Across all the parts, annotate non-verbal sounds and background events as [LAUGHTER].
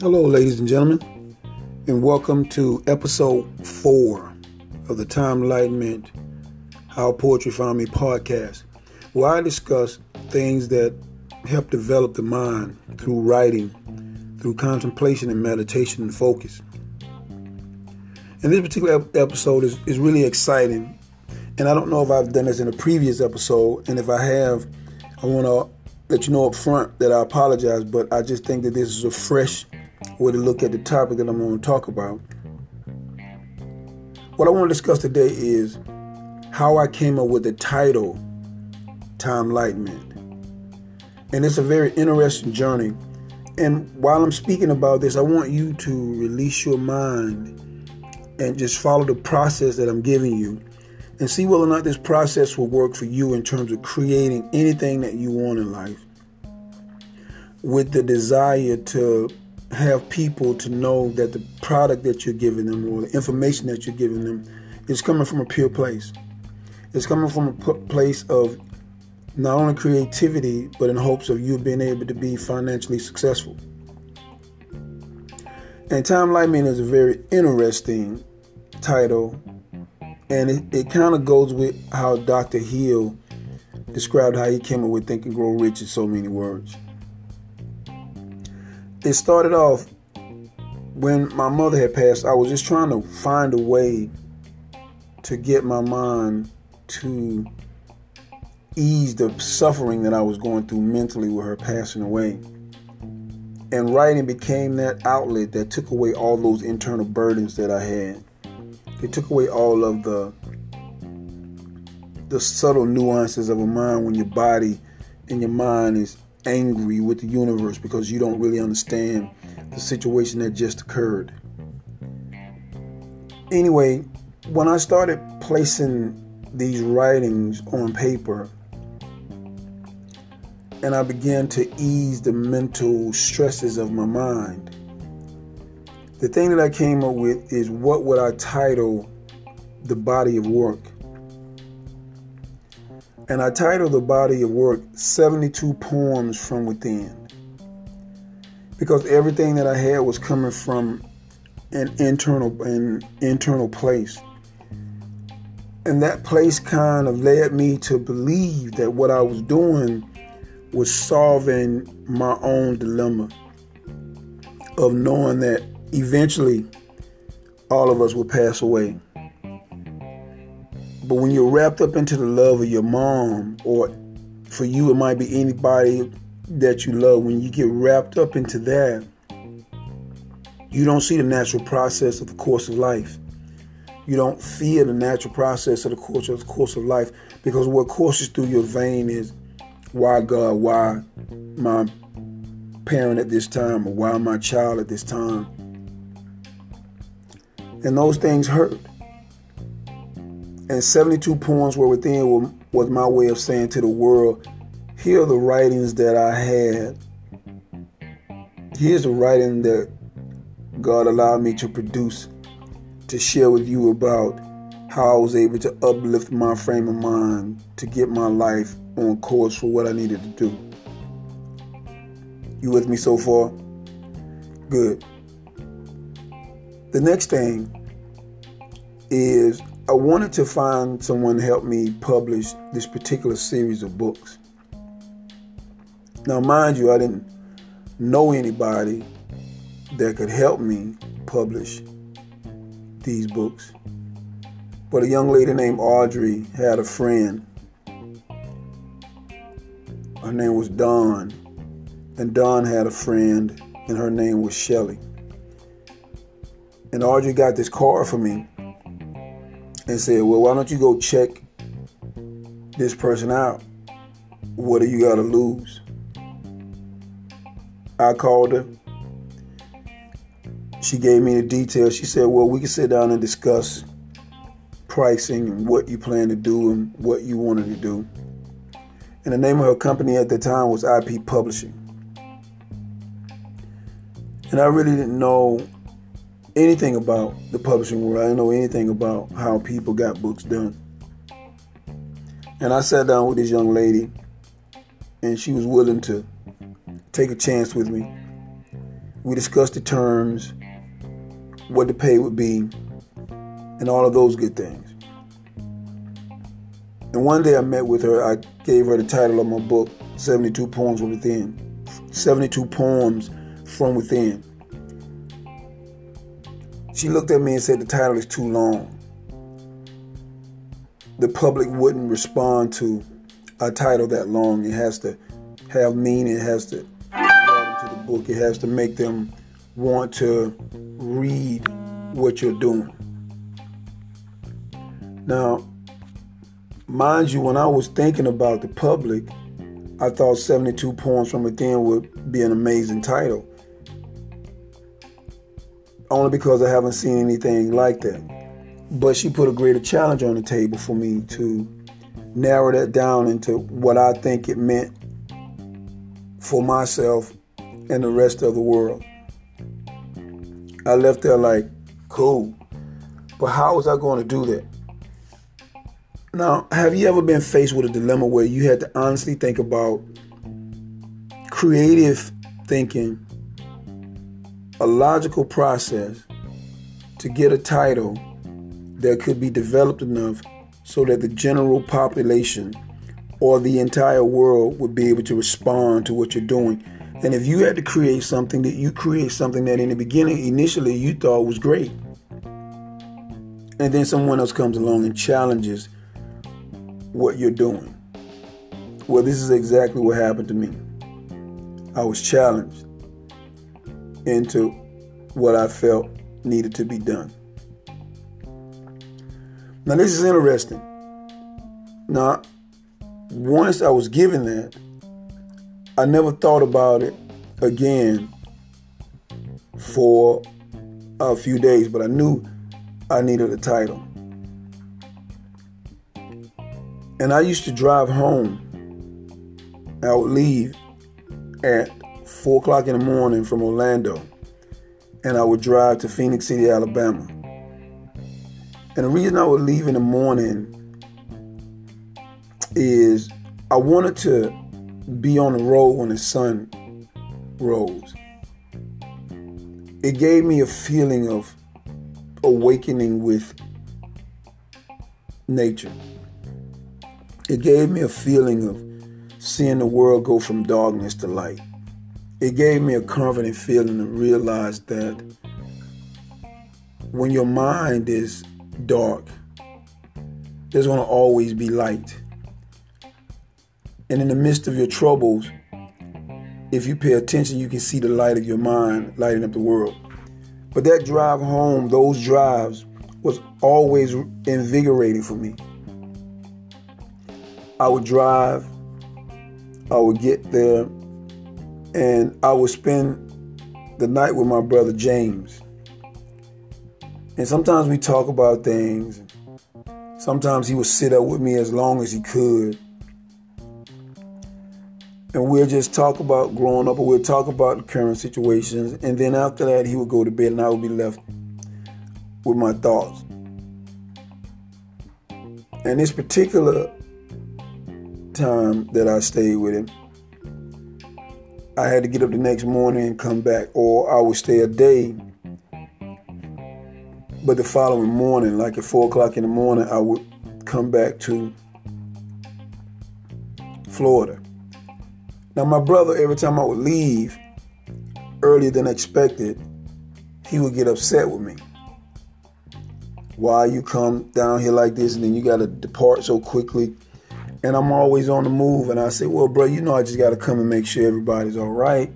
Hello, ladies and gentlemen, and welcome to episode four of the Timelightenment How Poetry Found Me podcast, where I discuss things that help develop the mind through writing, through contemplation and meditation and focus. And this particular episode is, is really exciting, and I don't know if I've done this in a previous episode, and if I have, I want to let you know up front that I apologize, but I just think that this is a fresh way to look at the topic that I'm going to talk about. What I want to discuss today is how I came up with the title Timelightenment. And it's a very interesting journey. And while I'm speaking about this, I want you to release your mind and just follow the process that I'm giving you and see whether or not this process will work for you in terms of creating anything that you want in life with the desire to have people to know that the product that you're giving them or the information that you're giving them is coming from a pure place. It's coming from a place of not only creativity, but in hopes of you being able to be financially successful. And Timelightenment is a very interesting title, and it, it kind of goes with how Dr. Hill described how he came up with Think and Grow Rich in so many words it started off when my mother had passed. I was just trying to find a way to get my mind to ease the suffering that I was going through mentally with her passing away. And writing became that outlet that took away all those internal burdens that I had. It took away all of the the subtle nuances of a mind when your body and your mind is angry with the universe because you don't really understand the situation that just occurred. Anyway, when I started placing these writings on paper and I began to ease the mental stresses of my mind, the thing that I came up with is what would I title the body of work? And I titled the body of work 72 Poems from Within. Because everything that I had was coming from an internal an internal place. And that place kind of led me to believe that what I was doing was solving my own dilemma of knowing that eventually all of us will pass away. But when you're wrapped up into the love of your mom, or for you, it might be anybody that you love, when you get wrapped up into that, you don't see the natural process of the course of life. You don't feel the natural process of the course of the course of life because what courses through your vein is why God, why my parent at this time, or why my child at this time. And those things hurt and 72 poems were within was my way of saying to the world, here are the writings that I had. Here's the writing that God allowed me to produce to share with you about how I was able to uplift my frame of mind to get my life on course for what I needed to do. You with me so far? Good. The next thing is I wanted to find someone to help me publish this particular series of books. Now, mind you, I didn't know anybody that could help me publish these books. But a young lady named Audrey had a friend. Her name was Dawn. And Dawn had a friend, and her name was Shelly. And Audrey got this card for me and said, Well, why don't you go check this person out? What do you got to lose? I called her. She gave me the details. She said, Well, we can sit down and discuss pricing and what you plan to do and what you wanted to do. And the name of her company at the time was IP Publishing. And I really didn't know anything about the publishing world. I didn't know anything about how people got books done. And I sat down with this young lady and she was willing to take a chance with me. We discussed the terms, what the pay would be, and all of those good things. And one day I met with her, I gave her the title of my book, 72 Poems from Within. 72 Poems from Within. She looked at me and said, The title is too long. The public wouldn't respond to a title that long. It has to have meaning, it has to to the book, it has to make them want to read what you're doing. Now, mind you, when I was thinking about the public, I thought 72 Poems from Within would be an amazing title. Only because I haven't seen anything like that. But she put a greater challenge on the table for me to narrow that down into what I think it meant for myself and the rest of the world. I left there like, cool. But how was I going to do that? Now, have you ever been faced with a dilemma where you had to honestly think about creative thinking, a logical process to get a title that could be developed enough so that the general population or the entire world would be able to respond to what you're doing? And if you had to create something, that you create something that in the beginning, initially, you thought was great. And then someone else comes along and challenges what you're doing. Well, this is exactly what happened to me. I was challenged into what I felt needed to be done. Now, this is interesting. Now, once I was given that, I never thought about it again for a few days, but I knew I needed a title. And I used to drive home. I would leave at four o'clock in the morning from Orlando, and I would drive to Phenix City, Alabama. And the reason I would leave in the morning is I wanted to be on the road when the sun rose. It gave me a feeling of awakening with nature. It gave me a feeling of seeing the world go from darkness to light. It gave me a confident feeling to realize that when your mind is dark, there's going to always be light. And in the midst of your troubles, if you pay attention, you can see the light of your mind lighting up the world. But that drive home, those drives, was always invigorating for me. I would drive, I would get there, and I would spend the night with my brother James. And sometimes we talk about things. Sometimes he would sit up with me as long as he could. And we'll just talk about growing up, or we'll talk about current situations. And then after that, he would go to bed, and I would be left with my thoughts. And this particular time that I stayed with him, I had to get up the next morning and come back, or I would stay a day. But the following morning, like at four o'clock in the morning, I would come back to Florida. Now, my brother, every time I would leave earlier than expected, he would get upset with me. Why you come down here like this and then you got to depart so quickly? And I'm always on the move. And I say, well, bro, you know, I just got to come and make sure everybody's all right.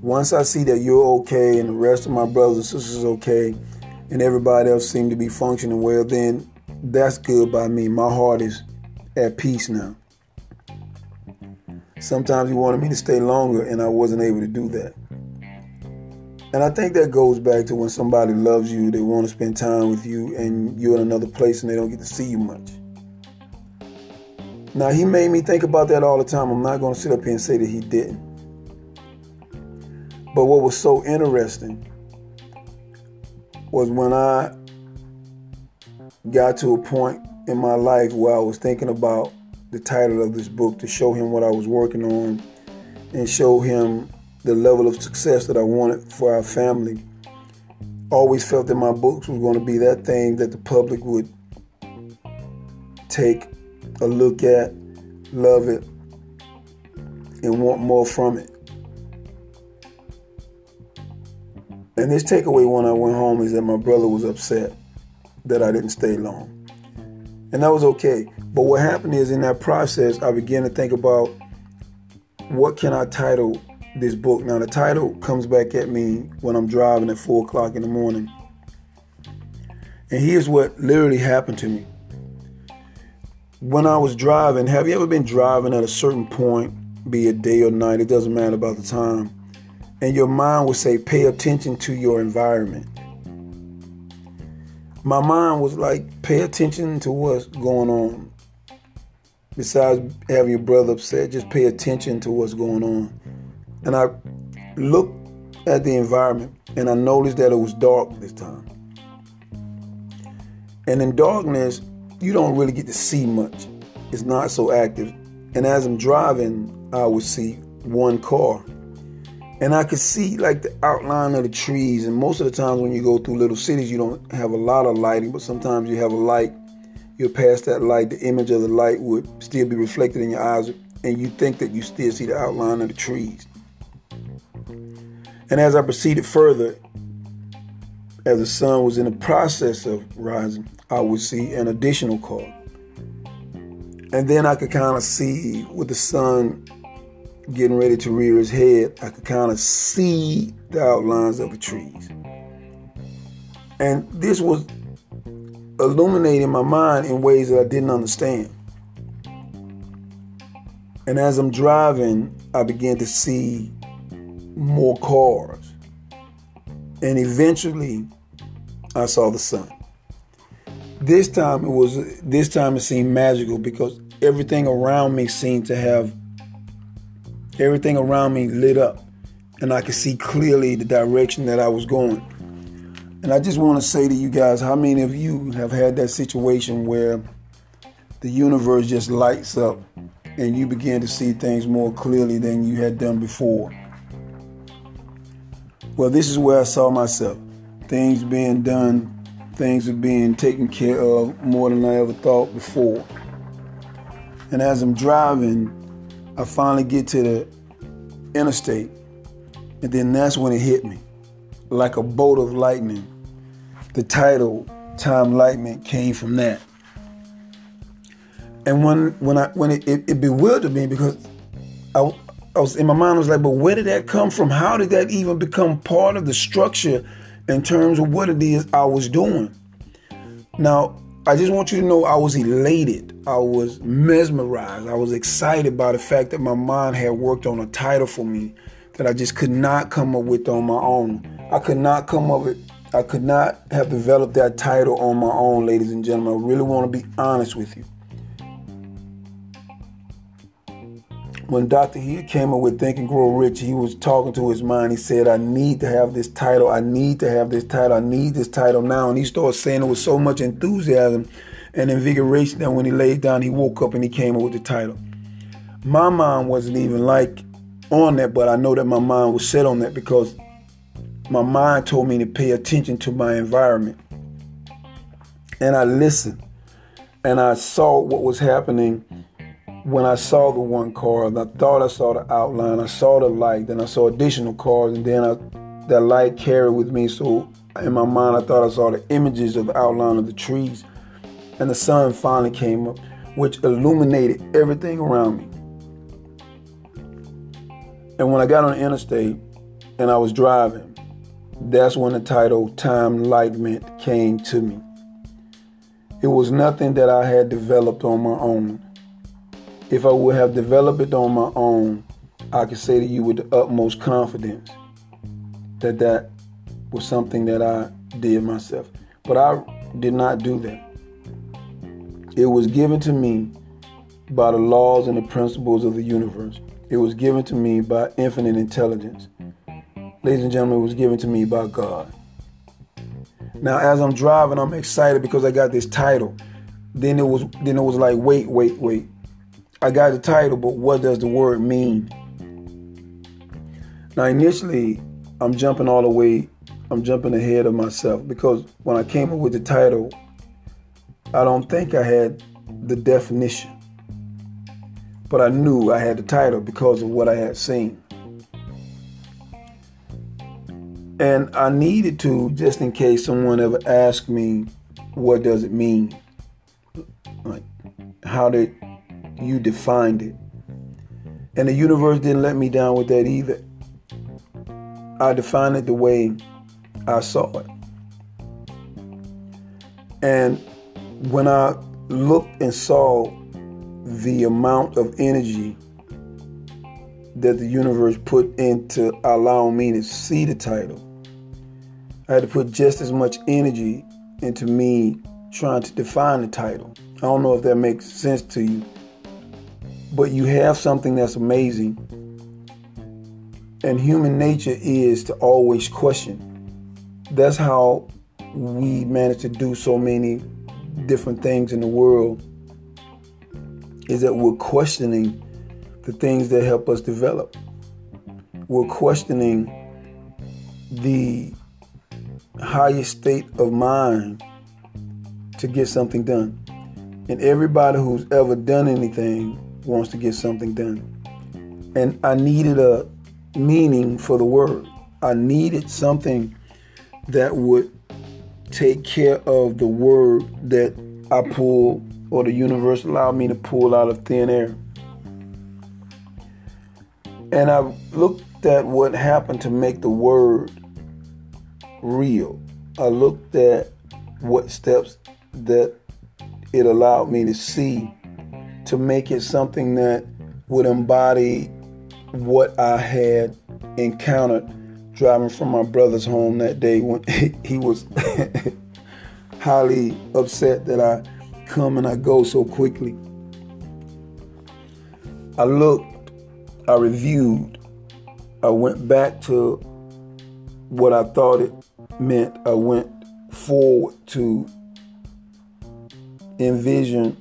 Once I see that you're okay and the rest of my brothers and sisters okay, and everybody else seem to be functioning well, then that's good by me. My heart is at peace now. Sometimes he wanted me to stay longer, and I wasn't able to do that. And I think that goes back to when somebody loves you, they want to spend time with you, and you're in another place and they don't get to see you much. Now, he made me think about that all the time. I'm not going to sit up here and say that he didn't. But what was so interesting was when I got to a point in my life where I was thinking about the title of this book to show him what I was working on and show him the level of success that I wanted for our family. Always felt that my books were going to be that thing that the public would take a look at, love it, and want more from it. And this takeaway when I went home is that my brother was upset that I didn't stay long. And that was okay. But what happened is in that process, I began to think about what can I title this book. Now, the title comes back at me when I'm driving at 4 o'clock in the morning. And here's what literally happened to me. When I was driving, have you ever been driving at a certain point, be it day or night, it doesn't matter about the time, and your mind will say, pay attention to your environment? My mind was like, pay attention to what's going on. Besides having your brother upset, just pay attention to what's going on. And I looked at the environment and I noticed that it was dark this time. And in darkness, you don't really get to see much. It's not so active. And as I'm driving, I would see one car. And I could see like the outline of the trees. And most of the times when you go through little cities, you don't have a lot of lighting, but sometimes you have a light. You'll pass that light, the image of the light would still be reflected in your eyes, and you think that you still see the outline of the trees. And as I proceeded further, as the sun was in the process of rising, I would see an additional car. And then I could kind of see with the sun getting ready to rear his head, I could kind of see the outlines of the trees. And this was illuminating my mind in ways that I didn't understand. And as I'm driving, I began to see more cars. And eventually I saw the sun. This time it was this time it seemed magical because everything around me seemed to have everything around me lit up and I could see clearly the direction that I was going. And I just want to say to you guys, how many of you have had that situation where the universe just lights up and you begin to see things more clearly than you had done before? Well, this is where I saw myself. Things being done, things are being taken care of more than I ever thought before. And as I'm driving, I finally get to the interstate, and then that's when it hit me like a bolt of lightning. The title, Timelightenment, came from that. And when when I when it, it, it bewildered me because I, I was in my mind I was like, but where did that come from? How did that even become part of the structure in terms of what it is I was doing? Now, I just want you to know I was elated. I was mesmerized. I was excited by the fact that my mind had worked on a title for me that I just could not come up with on my own. I could not come up with I could not have developed that title on my own, ladies and gentlemen. I really want to be honest with you. When Dr. Hill came up with Think and Grow Rich, he was talking to his mind. He said, I need to have this title. I need to have this title. I need this title now. And he started saying it with so much enthusiasm and invigoration that when he laid down, he woke up and he came up with the title. My mind wasn't even like on that, but I know that my mind was set on that because my mind told me to pay attention to my environment. And I listened and I saw what was happening when I saw the one car, I thought I saw the outline, I saw the light, then I saw additional cars, and then I, that light carried with me. So in my mind, I thought I saw the images of the outline of the trees, and the sun finally came up, which illuminated everything around me. And when I got on the interstate and I was driving, that's when the title Timelightenment came to me. It was nothing that I had developed on my own. If I would have developed it on my own, I could say to you with the utmost confidence that that was something that I did myself. But I did not do that. It was given to me by the laws and the principles of the universe. It was given to me by infinite intelligence. Ladies and gentlemen, it was given to me by God. Now, as I'm driving, I'm excited because I got this title. Then it was then it was like, wait, wait, wait. I got the title, but what does the word mean? Now, initially, I'm jumping all the way, I'm jumping ahead of myself because when I came up with the title, I don't think I had the definition. But I knew I had the title because of what I had seen. And I needed to, just in case someone ever asked me, what does it mean? Like, how did you defined it? And the universe didn't let me down with that either. I defined it the way I saw it. And when I looked and saw the amount of energy that the universe put into allowing me to see the title, I had to put just as much energy into me trying to define the title. I don't know if that makes sense to you, but you have something that's amazing. And human nature is to always question. That's how we manage to do so many different things in the world is that we're questioning the things that help us develop. We're questioning the highest state of mind to get something done. And everybody who's ever done anything wants to get something done. And I needed a meaning for the word. I needed something that would take care of the word that I pull or the universe allowed me to pull out of thin air. And I looked at what happened to make the word real. I looked at what steps that it allowed me to see to make it something that would embody what I had encountered driving from my brother's home that day when [LAUGHS] he was [LAUGHS] highly upset that I come and I go so quickly. I looked, I reviewed, I went back to what I thought it meant I went forward to envision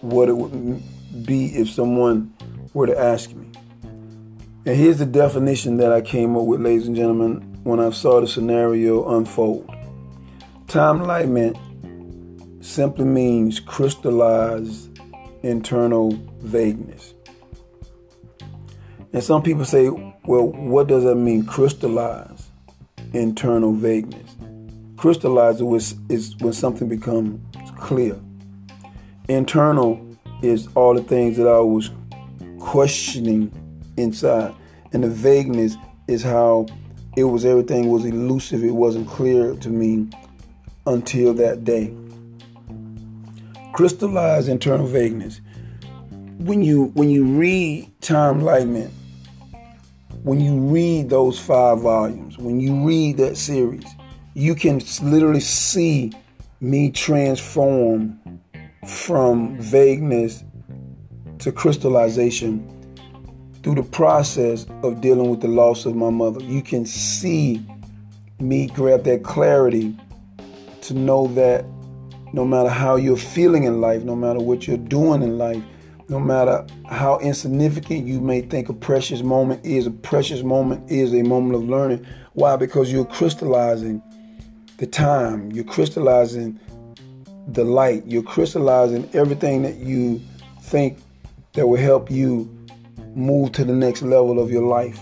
what it would be if someone were to ask me. And here's the definition that I came up with, ladies and gentlemen, when I saw the scenario unfold. Timelightenment simply means crystallized internal vagueness. And some people say, well, what does that mean, crystallize? internal vagueness. Crystallized is when something becomes clear. Internal is all the things that I was questioning inside. And the vagueness is how it was everything was elusive. It wasn't clear to me until that day. Crystallized internal vagueness. When you when you read Timelightenment, when you read those five volumes, when you read that series, you can literally see me transform from vagueness to crystallization through the process of dealing with the loss of my mother. You can see me grab that clarity to know that no matter how you're feeling in life, no matter what you're doing in life, no matter how insignificant you may think a precious moment is, a precious moment is a moment of learning. Why? Because you're crystallizing the time, you're crystallizing the light, you're crystallizing everything that you think that will help you move to the next level of your life.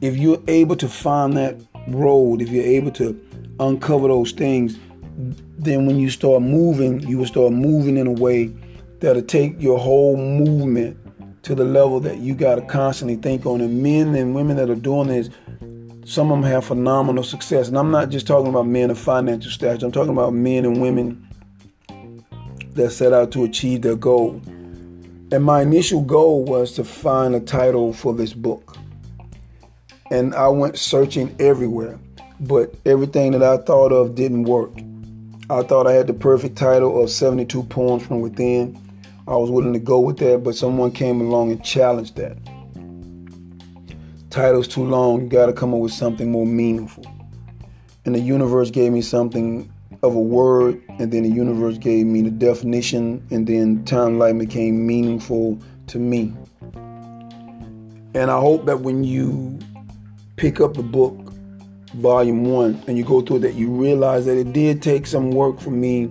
If you're able to find that road, if you're able to uncover those things, then when you start moving, you will start moving in a way that'll take your whole movement to the level that you got to constantly think on. And men and women that are doing this, some of them have phenomenal success. And I'm not just talking about men of financial stature, I'm talking about men and women that set out to achieve their goal. And my initial goal was to find a title for this book. And I went searching everywhere, but everything that I thought of didn't work. I thought I had the perfect title of 72 Poems from Within. I was willing to go with that, but someone came along and challenged that. Title's too long, you gotta come up with something more meaningful. And the universe gave me something of a word, and then the universe gave me the definition, and then time life became meaningful to me. And I hope that when you pick up the book, volume one, and you go through that you realize that it did take some work for me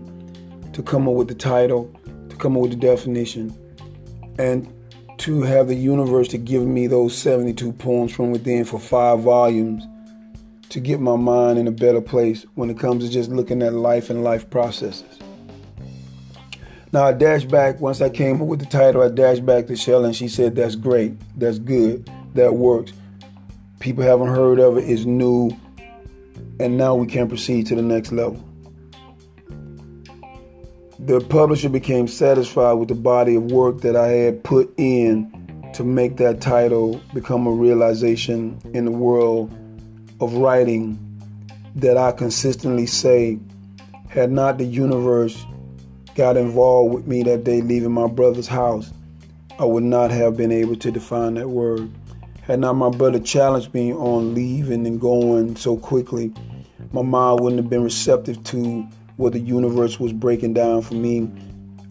to come up with the title, to come up with the definition, and to have the universe to give me those 72 poems from within for five volumes to get my mind in a better place when it comes to just looking at life and life processes. Now I dashed back once I came up with the title. I dashed back to Shell and she said, "That's great. That's good. That works. People haven't heard of it. It's new, and now we can proceed to the next level." The publisher became satisfied with the body of work that I had put in to make that title become a realization in the world of writing that I consistently say, had not the universe got involved with me that day leaving my brother's house, I would not have been able to define that word. Had not my brother challenged me on leaving and going so quickly, my mind wouldn't have been receptive to what the universe was breaking down for me,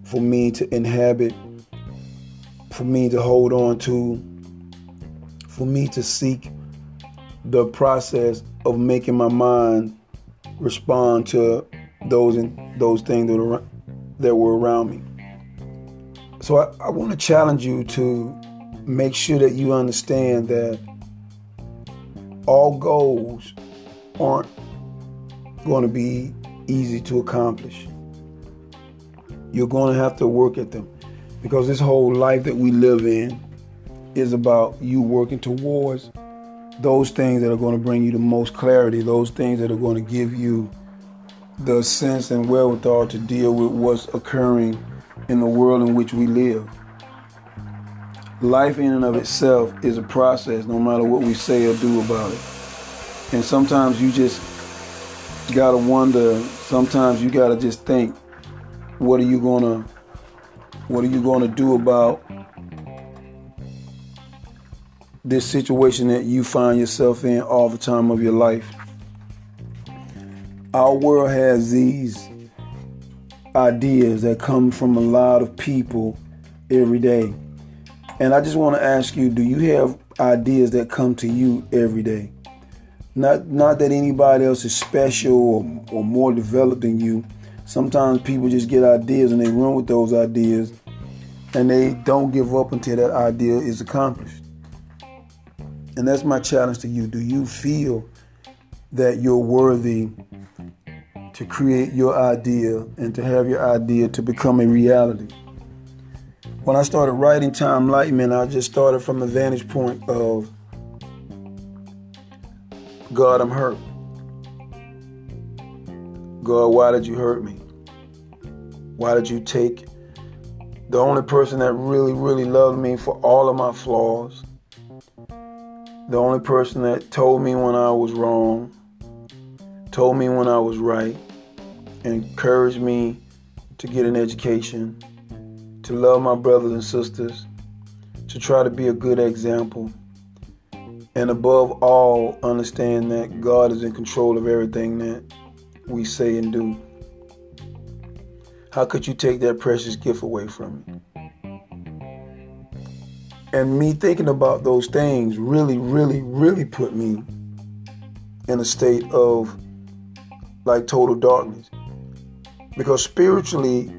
for me to inhabit, for me to hold on to, for me to seek the process of making my mind respond to those those things that are that were around me. So I, I want to challenge you to make sure that you understand that all goals aren't going to be easy to accomplish. You're going to have to work at them because this whole life that we live in is about you working towards those things that are going to bring you the most clarity, those things that are going to give you the sense and wherewithal to deal with what's occurring in the world in which we live. Life, in and of itself, is a process, no matter what we say or do about it. And sometimes you just gotta wonder. Sometimes you gotta just think, what are you gonna, what are you gonna do about this situation that you find yourself in all the time of your life? our world has these ideas that come from a lot of people every day. And I just want to ask you, do you have ideas that come to you every day? Not not that anybody else is special or, or more developed than you. Sometimes people just get ideas and they run with those ideas and they don't give up until that idea is accomplished. And that's my challenge to you. Do you feel that you're worthy to create your idea and to have your idea to become a reality. When I started writing Timelightenment, I just started from the vantage point of God, I'm hurt. God, why did you hurt me? Why did you take the only person that really, really loved me for all of my flaws? The only person that told me when I was wrong, told me when I was right, encouraged me to get an education, to love my brothers and sisters, to try to be a good example, and above all, understand that God is in control of everything that we say and do. How could you take that precious gift away from me? And me thinking about those things really, really, really put me in a state of like total darkness. Because spiritually,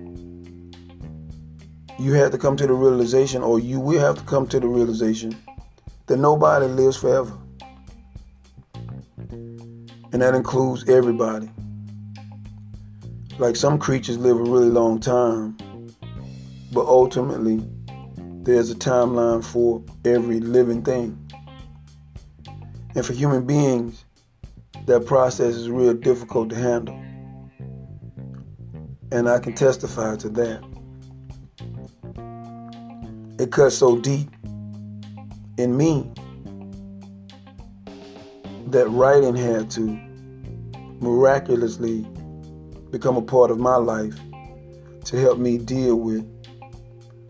you have to come to the realization, or you will have to come to the realization, that nobody lives forever. And that includes everybody. Like some creatures live a really long time, but ultimately, there's a timeline for every living thing. And for human beings, that process is real difficult to handle. And I can testify to that. It cuts so deep in me that writing had to miraculously become a part of my life to help me deal with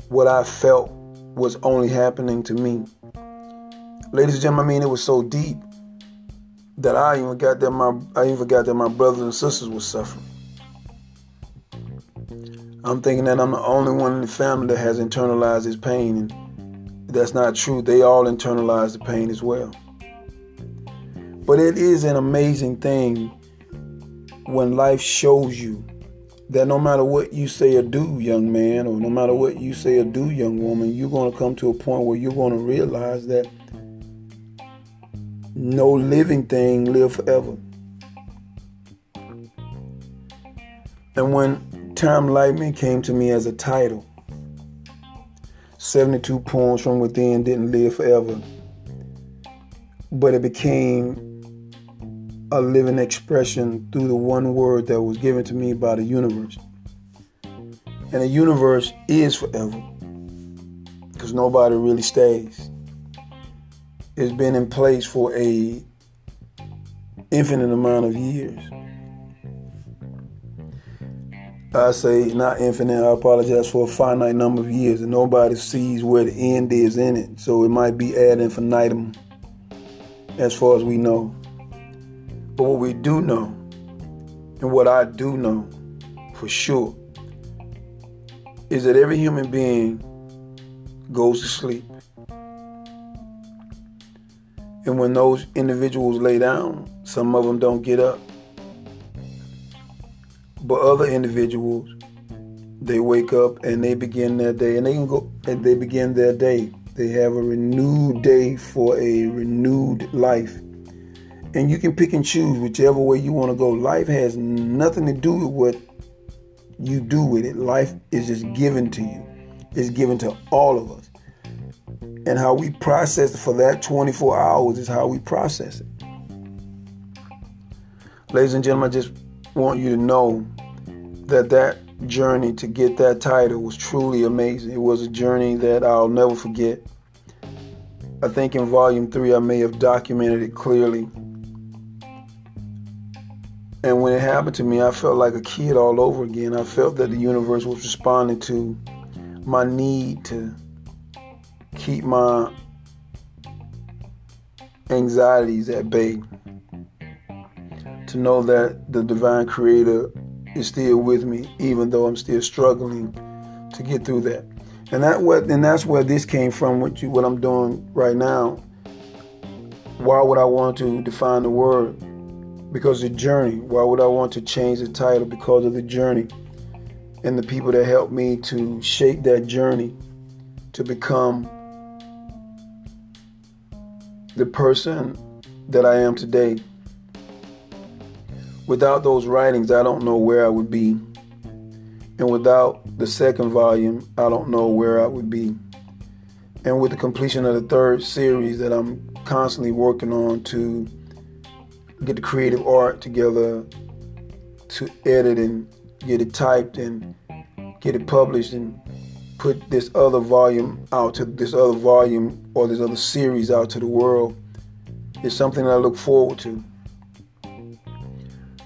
what I felt was only happening to me. Ladies and gentlemen, I mean, it was so deep that I even got that my I even got that my brothers and sisters were suffering. I'm thinking that I'm the only one in the family that has internalized this pain and that's not true. They all internalize the pain as well. But it is an amazing thing when life shows you that no matter what you say or do, young man, or no matter what you say or do, young woman, you're going to come to a point where you're going to realize that no living thing live forever. And when Timelightenment came to me as a title, 72 poems from within didn't live forever, but it became a living expression through the one word that was given to me by the universe. And the universe is forever because nobody really stays. It's been in place for a infinite amount of years. I say not infinite, I apologize for a finite number of years, and nobody sees where the end is in it. So it might be ad infinitum as far as we know. But what we do know, and what I do know for sure, is that every human being goes to sleep. And when those individuals lay down, some of them don't get up. But other individuals, they wake up and they begin their day and they can go and they begin their day. They have a renewed day for a renewed life. And you can pick and choose whichever way you want to go. Life has nothing to do with what you do with it. Life is just given to you. It's given to all of us. And how we process it for that 24 hours is how we process it. Ladies and gentlemen, I just want you to know that that journey to get that title was truly amazing. It was a journey that I'll never forget. I think in volume three, I may have documented it clearly. And when it happened to me, I felt like a kid all over again. I felt that the universe was responding to my need to keep my anxieties at bay. To know that the divine creator is still with me, even though I'm still struggling to get through that. And that what and that's where this came from, what you what I'm doing right now. Why would I want to define the word? because the journey. Why would I want to change the title? Because of the journey and the people that helped me to shape that journey to become the person that I am today. Without those writings, I don't know where I would be. And without the second volume, I don't know where I would be. And with the completion of the third series that I'm constantly working on to get the creative art together to edit and get it typed and get it published and put this other volume out to this other volume or this other series out to the world is something that I look forward to.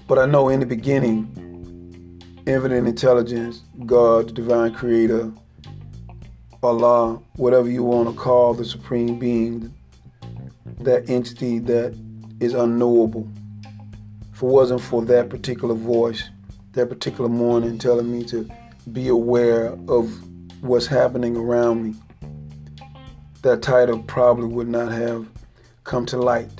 But I know in the beginning, infinite intelligence, God, the divine creator, Allah, whatever you want to call the supreme being, that entity that is unknowable. If it wasn't for that particular voice, that particular morning telling me to be aware of what's happening around me, that title probably would not have come to light.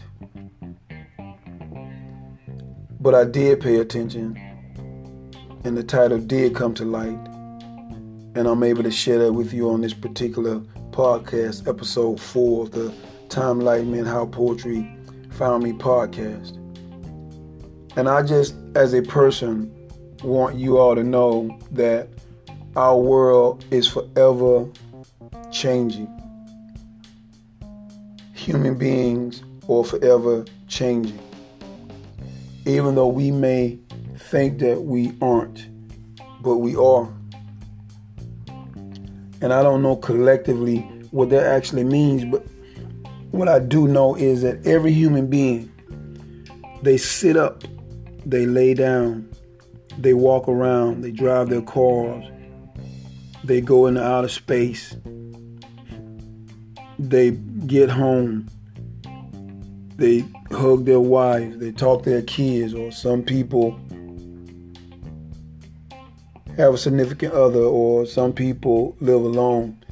But I did pay attention, and the title did come to light, and I'm able to share that with you on this particular podcast, episode four of the Timelightenment How Poetry Found Me podcast. And I just, as a person, want you all to know that our world is forever changing. Human beings are forever changing. Even though we may think that we aren't, but we are. And I don't know collectively what that actually means, but what I do know is that every human being, they sit up, they lay down, they walk around, they drive their cars, they go into outer space, they get home, they hug their wives, they talk to their kids, or some people have a significant other, or some people live alone.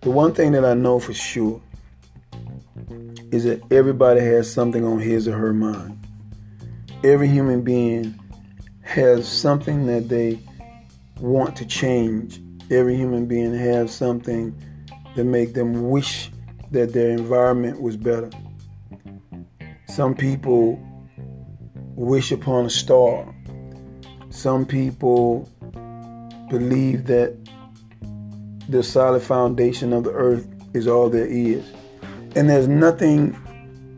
The one thing that I know for sure is that everybody has something on his or her mind. Every human being has something that they want to change. Every human being has something that make them wish that their environment was better. Some people wish upon a star. Some people believe that the solid foundation of the earth is all there is. And there's nothing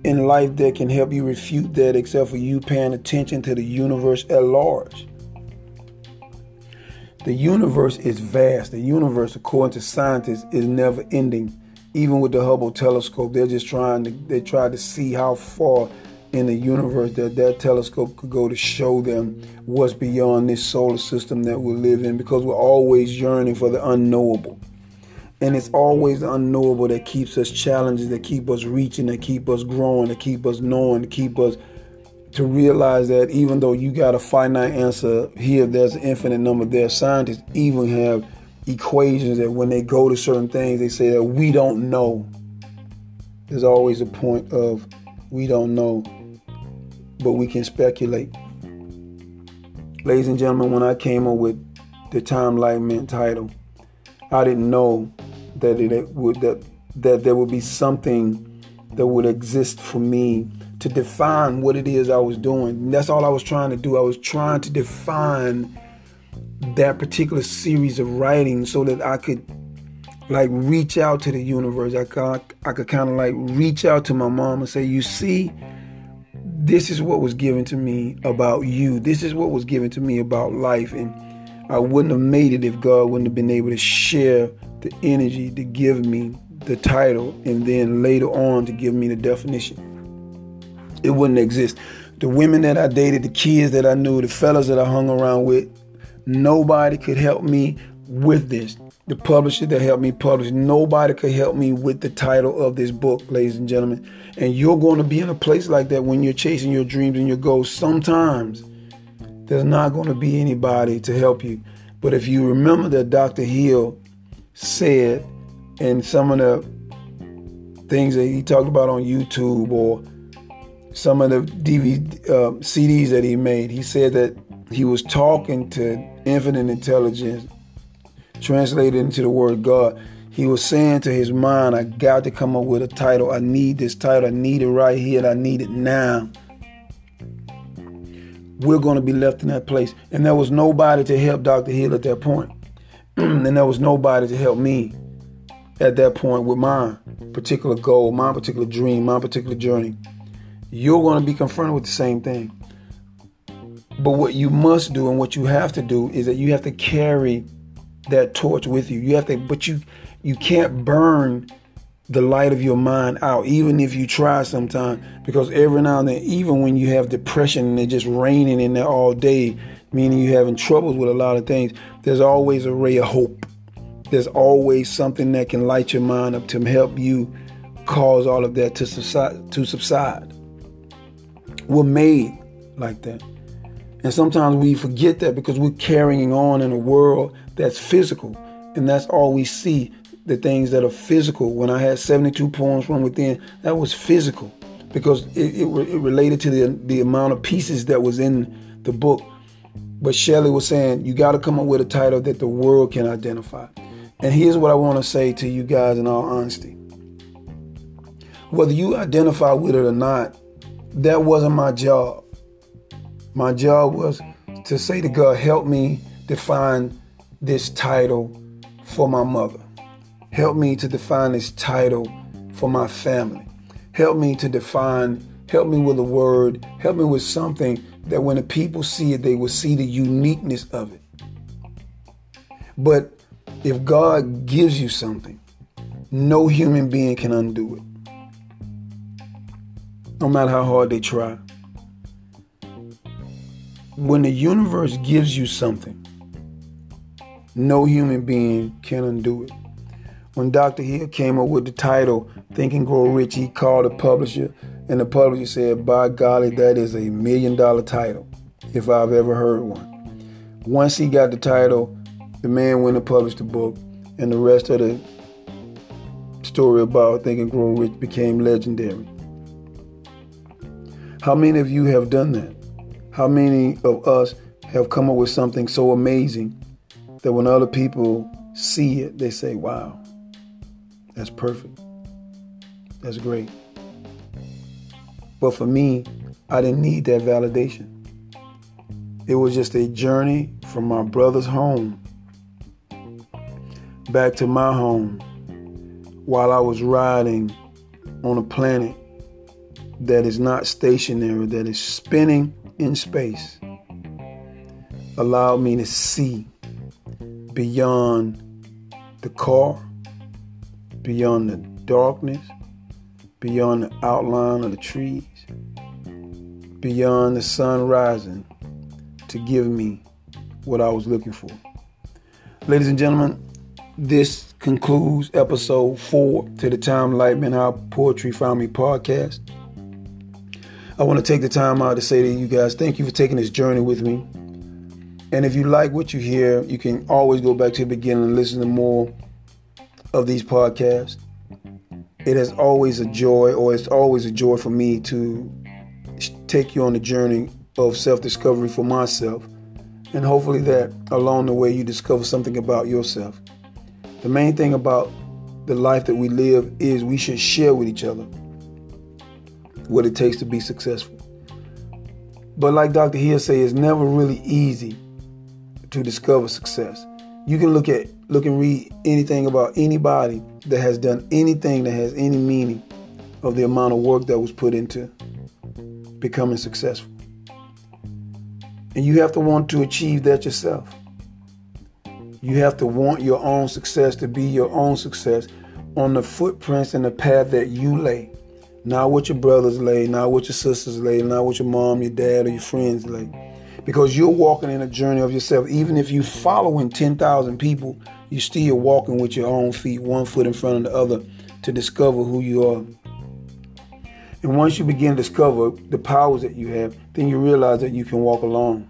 in life that can help you refute that except for you paying attention to the universe at large. The universe is vast. The universe, according to scientists, is never ending. Even with the Hubble telescope, they're just trying to they try to see how far in the universe that that telescope could go to show them what's beyond this solar system that we live in because we're always yearning for the unknowable. And it's always the unknowable that keeps us challenging, that keep us reaching, that keep us growing, that keep us knowing, to keep us to realize that even though you got a finite answer here, there's an infinite number there. Scientists even have equations that when they go to certain things, they say that we don't know. There's always a point of we don't know, but we can speculate. Ladies and gentlemen, when I came up with the Timelightenment title, I didn't know that it would that that there would be something that would exist for me to define what it is I was doing. And that's all I was trying to do. I was trying to define that particular series of writing so that I could like reach out to the universe. I could, I could kind of like reach out to my mom and say, "You see, this is what was given to me about you. This is what was given to me about life." And I wouldn't have made it if God wouldn't have been able to share the energy to give me the title and then later on to give me the definition it wouldn't exist. The women that I dated, the kids that I knew, the fellas that I hung around with, nobody could help me with this. The publisher that helped me publish, nobody could help me with the title of this book, ladies and gentlemen. And you're going to be in a place like that when you're chasing your dreams and your goals. Sometimes there's not going to be anybody to help you. But if you remember that Dr. Hill said, and some of the things that he talked about on YouTube or some of the DVD uh, CDs that he made. He said that he was talking to infinite intelligence, translated into the word God. He was saying to his mind, I got to come up with a title. I need this title. I need it right here and I need it now. We're going to be left in that place. And there was nobody to help Dr. Hill at that point. [CLEARS THROAT] and there was nobody to help me at that point with my particular goal, my particular dream, my particular journey you're going to be confronted with the same thing. But what you must do and what you have to do is that you have to carry that torch with you. You have to, but you you can't burn the light of your mind out, even if you try sometimes, because every now and then, even when you have depression and it's just raining in there all day, meaning you're having troubles with a lot of things, there's always a ray of hope. There's always something that can light your mind up to help you cause all of that to subside. To subside. We're made like that. And sometimes we forget that because we're carrying on in a world that's physical. And that's all we see the things that are physical. When I had 72 poems from within, that was physical because it, it, it related to the, the amount of pieces that was in the book. But Shelley was saying, you got to come up with a title that the world can identify. And here's what I want to say to you guys in all honesty. Whether you identify with it or not, that wasn't my job. My job was to say to God, help me define this title for my mother. Help me to define this title for my family. Help me to define, help me with a word, help me with something that when the people see it, they will see the uniqueness of it. But if God gives you something, no human being can undo it no matter how hard they try. When the universe gives you something, no human being can undo it. When Dr. Hill came up with the title Think and Grow Rich, he called the publisher, and the publisher said, By golly, that is a million dollar title, if I've ever heard one. Once he got the title, the man went and published the book, and the rest of the story about Think and Grow Rich became legendary. How many of you have done that? How many of us have come up with something so amazing that when other people see it, they say, wow, that's perfect. That's great. But for me, I didn't need that validation. It was just a journey from my brother's home back to my home while I was riding on a planet that is not stationary, that is spinning in space, allowed me to see beyond the car, beyond the darkness, beyond the outline of the trees, beyond the sun rising to give me what I was looking for. Ladies and gentlemen, this concludes episode four to the Timelightenment How Poetry Found Me podcast. I want to take the time out to say to you guys, thank you for taking this journey with me. And if you like what you hear, you can always go back to the beginning and listen to more of these podcasts. It is always a joy, or it's always a joy for me to take you on the journey of self discovery for myself. And hopefully, that along the way, you discover something about yourself. The main thing about the life that we live is we should share with each other what it takes to be successful. But like Dr. Hill say, it's never really easy to discover success. You can look at look and read anything about anybody that has done anything that has any meaning of the amount of work that was put into becoming successful. And you have to want to achieve that yourself. You have to want your own success to be your own success on the footprints and the path that you lay. Not what your brothers lay, not what your sisters lay, not what your mom, your dad, or your friends lay. Because you're walking in a journey of yourself. Even if you're following 10,000 people, you're still walking with your own feet, one foot in front of the other, to discover who you are. And once you begin to discover the powers that you have, then you realize that you can walk alone.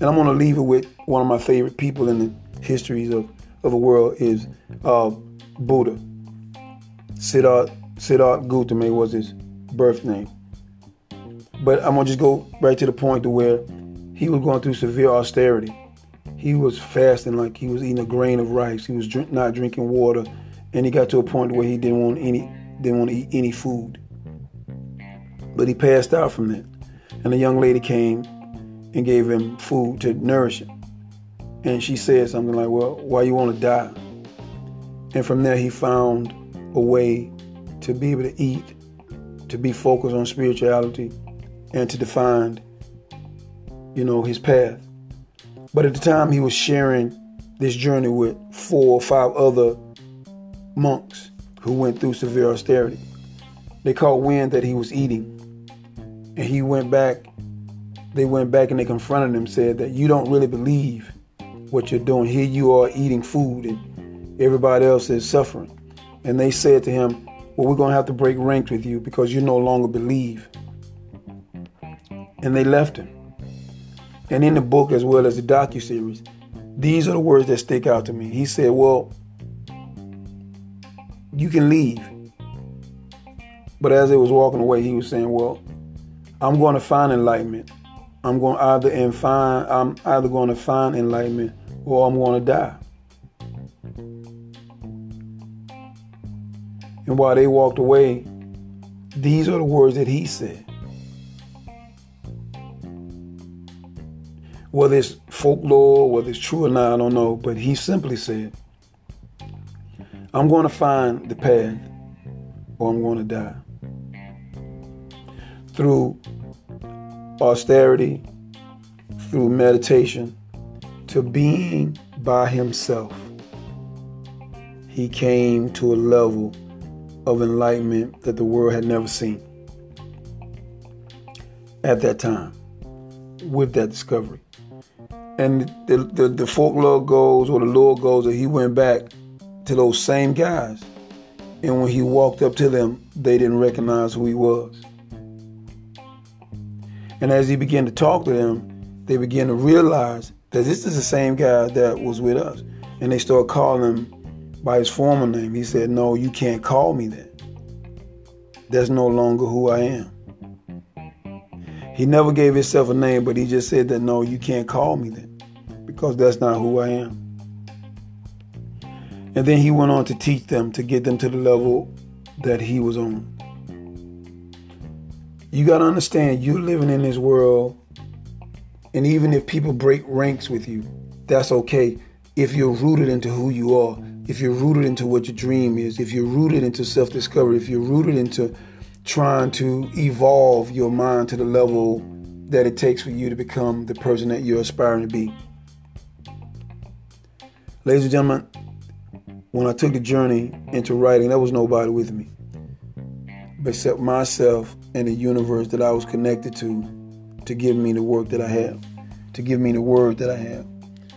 And I'm going to leave it with one of my favorite people in the histories of, of the world is uh, Buddha. Siddhartha Siddhartha Gautama was his birth name. But I'm gonna just go right to the point to where he was going through severe austerity. He was fasting like he was eating a grain of rice. He was drink, not drinking water, and he got to a point where he didn't want any didn't want to eat any food. But he passed out from that, and a young lady came and gave him food to nourish him. And she said something like, "Well, why you want to die?" And from there, he found a way to be able to eat, to be focused on spirituality, and to define, you know, his path. But at the time, he was sharing this journey with four or five other monks who went through severe austerity. They caught wind that he was eating, and he went back. They went back and they confronted him, said that you don't really believe what you're doing. Here you are eating food, and everybody else is suffering. And they said to him, well, we're going to have to break ranks with you because you no longer believe. And they left him. And in the book, as well as the docu series, these are the words that stick out to me. He said, "Well, you can leave." But as he was walking away, he was saying, "Well, I'm going to find enlightenment. I'm going either and find. I'm either going to find enlightenment or I'm going to die." And while they walked away, these are the words that he said. Whether it's folklore, whether it's true or not, I don't know. But he simply said, I'm going to find the path or I'm going to die. Through austerity, through meditation, to being by himself, he came to a level of enlightenment that the world had never seen at that time with that discovery. And the, the, the folklore goes, or the lore goes, that he went back to those same guys. And when he walked up to them, they didn't recognize who he was. And as he began to talk to them, they began to realize that this is the same guy that was with us. And they started calling him by his former name. He said, No, you can't call me that. That's no longer who I am. He never gave himself a name, but he just said that, No, you can't call me that because that's not who I am. And then he went on to teach them to get them to the level that he was on. You got to understand, you're living in this world, and even if people break ranks with you, that's okay. If you're rooted into who you are, if you're rooted into what your dream is, if you're rooted into self discovery, if you're rooted into trying to evolve your mind to the level that it takes for you to become the person that you're aspiring to be. Ladies and gentlemen, when I took the journey into writing, there was nobody with me except myself and the universe that I was connected to to give me the work that I have, to give me the word that I have,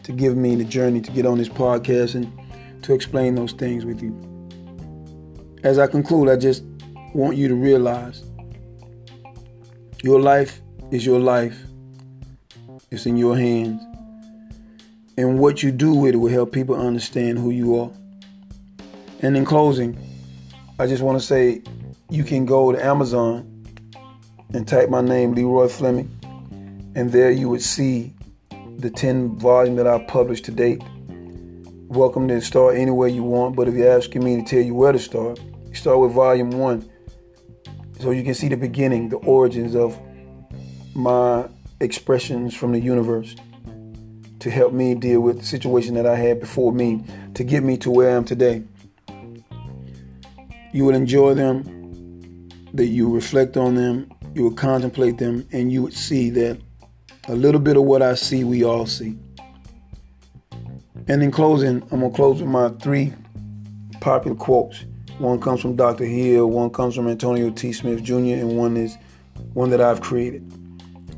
to give me the journey to get on this podcast and to explain those things with you. As I conclude, I just want you to realize your life is your life. It's in your hands. And what you do with it will help people understand who you are. And in closing, I just want to say you can go to Amazon and type my name, Leroy Fleming, and there you would see the 10 volume that I published to date. Welcome to start anywhere you want, but if you're asking me to tell you where to start, you start with volume one. So you can see the beginning, the origins of my expressions from the universe to help me deal with the situation that I had before me to get me to where I am today you will enjoy them, that you reflect on them, you will contemplate them, and you would see that a little bit of what I see, we all see. And in closing, I'm going to close with my three popular quotes. One comes from Dr. Hill, one comes from Antonio T. Smith Jr., and one is one that I've created.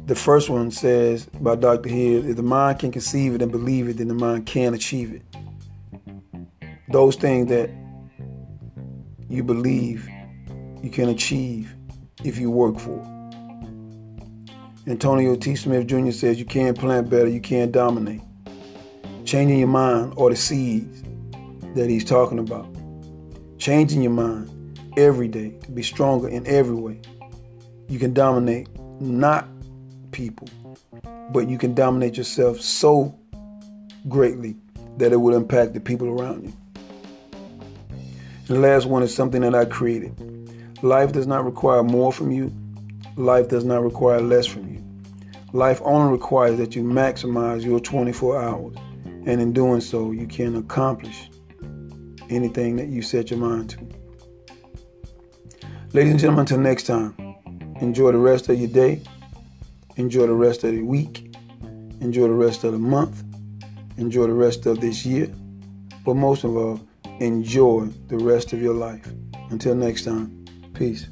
The first one says by Dr. Hill, if the mind can conceive it and believe it, then the mind can achieve it. Those things that you believe you can achieve if you work for it. Antonio T. Smith Jr. says you can't plant better, you can't dominate. Changing your mind or the seeds that he's talking about. Changing your mind every day to be stronger in every way. You can dominate not people, but you can dominate yourself so greatly that it will impact the people around you. The last one is something that I created. Life does not require more from you. Life does not require less from you. Life only requires that you maximize your 24 hours. And in doing so, you can accomplish anything that you set your mind to. Ladies and gentlemen, until next time, enjoy the rest of your day. Enjoy the rest of the week. Enjoy the rest of the month. Enjoy the rest of this year. But most of all, enjoy the rest of your life. Until next time, peace.